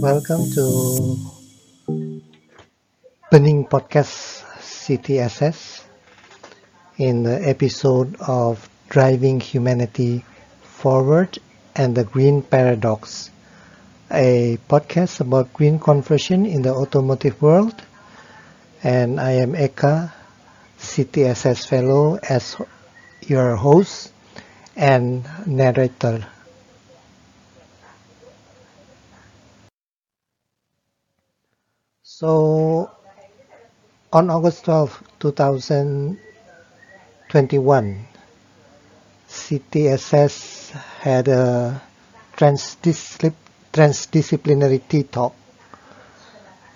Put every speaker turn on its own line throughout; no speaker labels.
Welcome to Burning Podcast CTSS in the episode of Driving Humanity Forward and the Green Paradox, a podcast about green conversion in the automotive world. And I am Eka, CTSS Fellow, as your host and narrator. So, on August 12, 2021, CTSS had a transdisciplinary tea talk,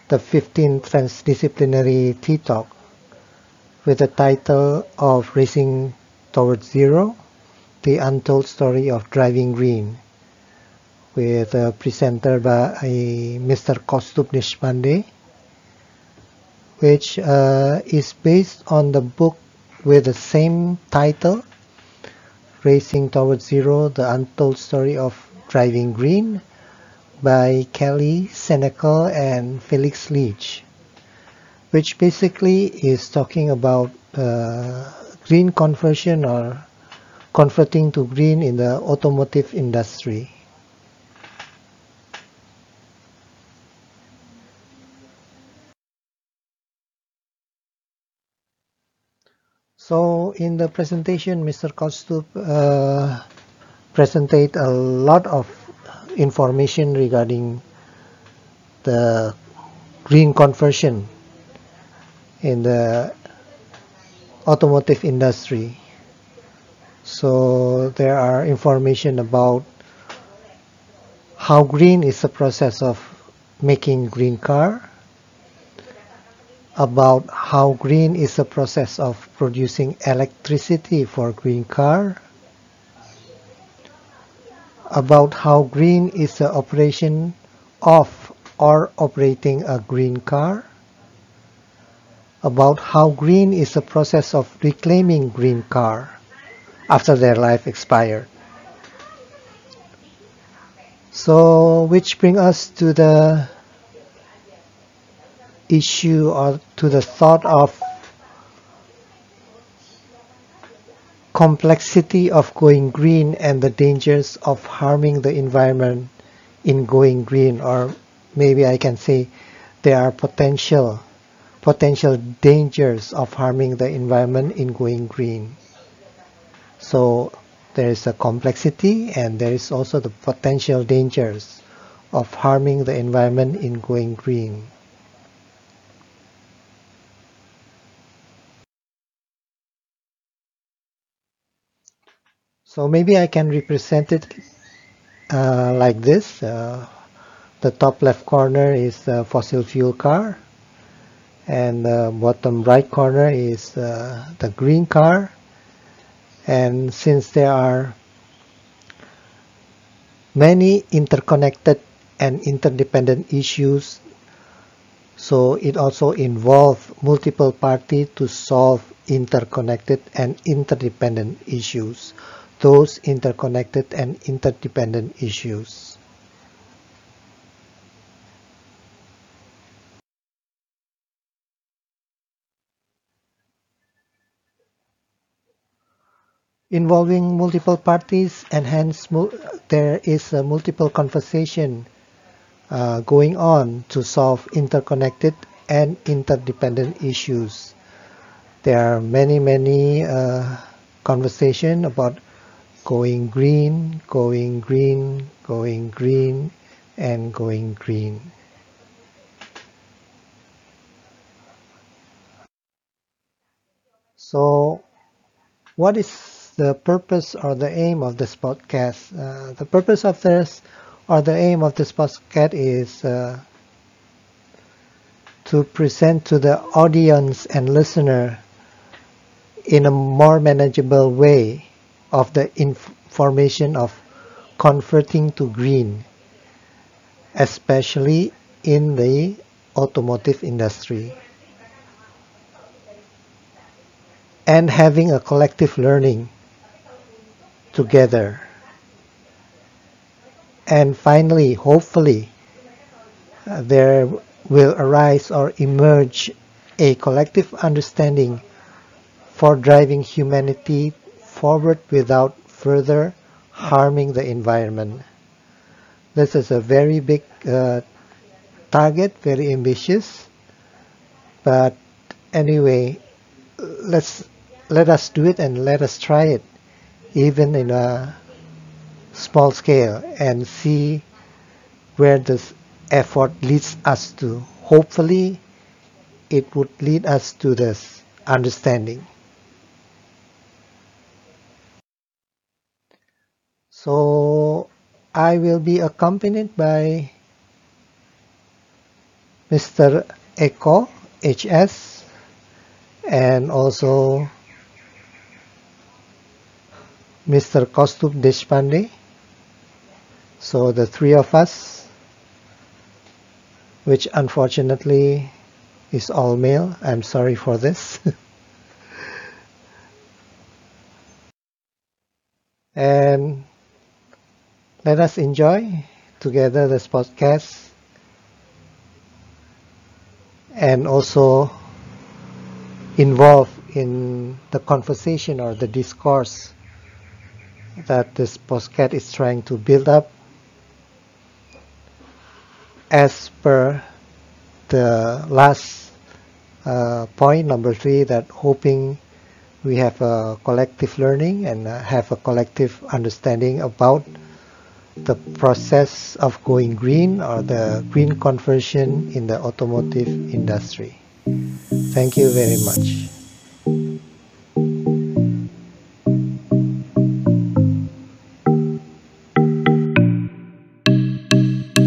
the 15th transdisciplinary tea talk, with the title of Racing Towards Zero, the untold story of driving green, with a presenter by Mr. Kaustubh Deshpande which uh, is based on the book with the same title, Racing Towards Zero, The Untold Story of Driving Green by Kelly Senecal and Felix Leach, which basically is talking about uh, green conversion or converting to green in the automotive industry. So in the presentation, Mr. Kaustubh uh, presented a lot of information regarding the green conversion in the automotive industry. So there are information about how green is the process of making green car, about how green is the process of producing electricity for green car, about how green is the operation of or operating a green car, about how green is the process of reclaiming green car after their life expired. So, which bring us to the issue or to the thought of complexity of going green and the dangers of harming the environment in going green or maybe I can say there are potential potential dangers of harming the environment in going green. So there is a complexity and there is also the potential dangers of harming the environment in going green. So maybe I can represent it uh, like this. Uh, the top left corner is the fossil fuel car and the bottom right corner is uh, the green car and since there are many interconnected and interdependent issues so it also involves multiple parties to solve interconnected and interdependent issues those interconnected and interdependent issues. Involving multiple parties and hence there is a multiple conversation uh, going on to solve interconnected and interdependent issues. There are many, many uh, conversation about going green, going green, going green, and going green. So what is the purpose or the aim of this podcast? Uh, the purpose of this or the aim of this podcast is uh, to present to the audience and listener in a more manageable way of the information of converting to green, especially in the automotive industry. And having a collective learning together. And finally, hopefully, uh, there will arise or emerge a collective understanding for driving humanity forward without further harming the environment. This is a very big uh, target, very ambitious, but anyway, let's let us do it and let us try it, even in a small scale, and see where this effort leads us to. Hopefully, it would lead us to this understanding. So I will be accompanied by Mr. Eko HS and also Mr. Kaustubh Deshpande. So the three of us, which unfortunately is all male. I'm sorry for this. and let us enjoy together this podcast and also involve in the conversation or the discourse that this podcast is trying to build up as per the last uh, point number three that hoping we have a collective learning and uh, have a collective understanding about the process of going green or the green conversion in the automotive industry. Thank you very much.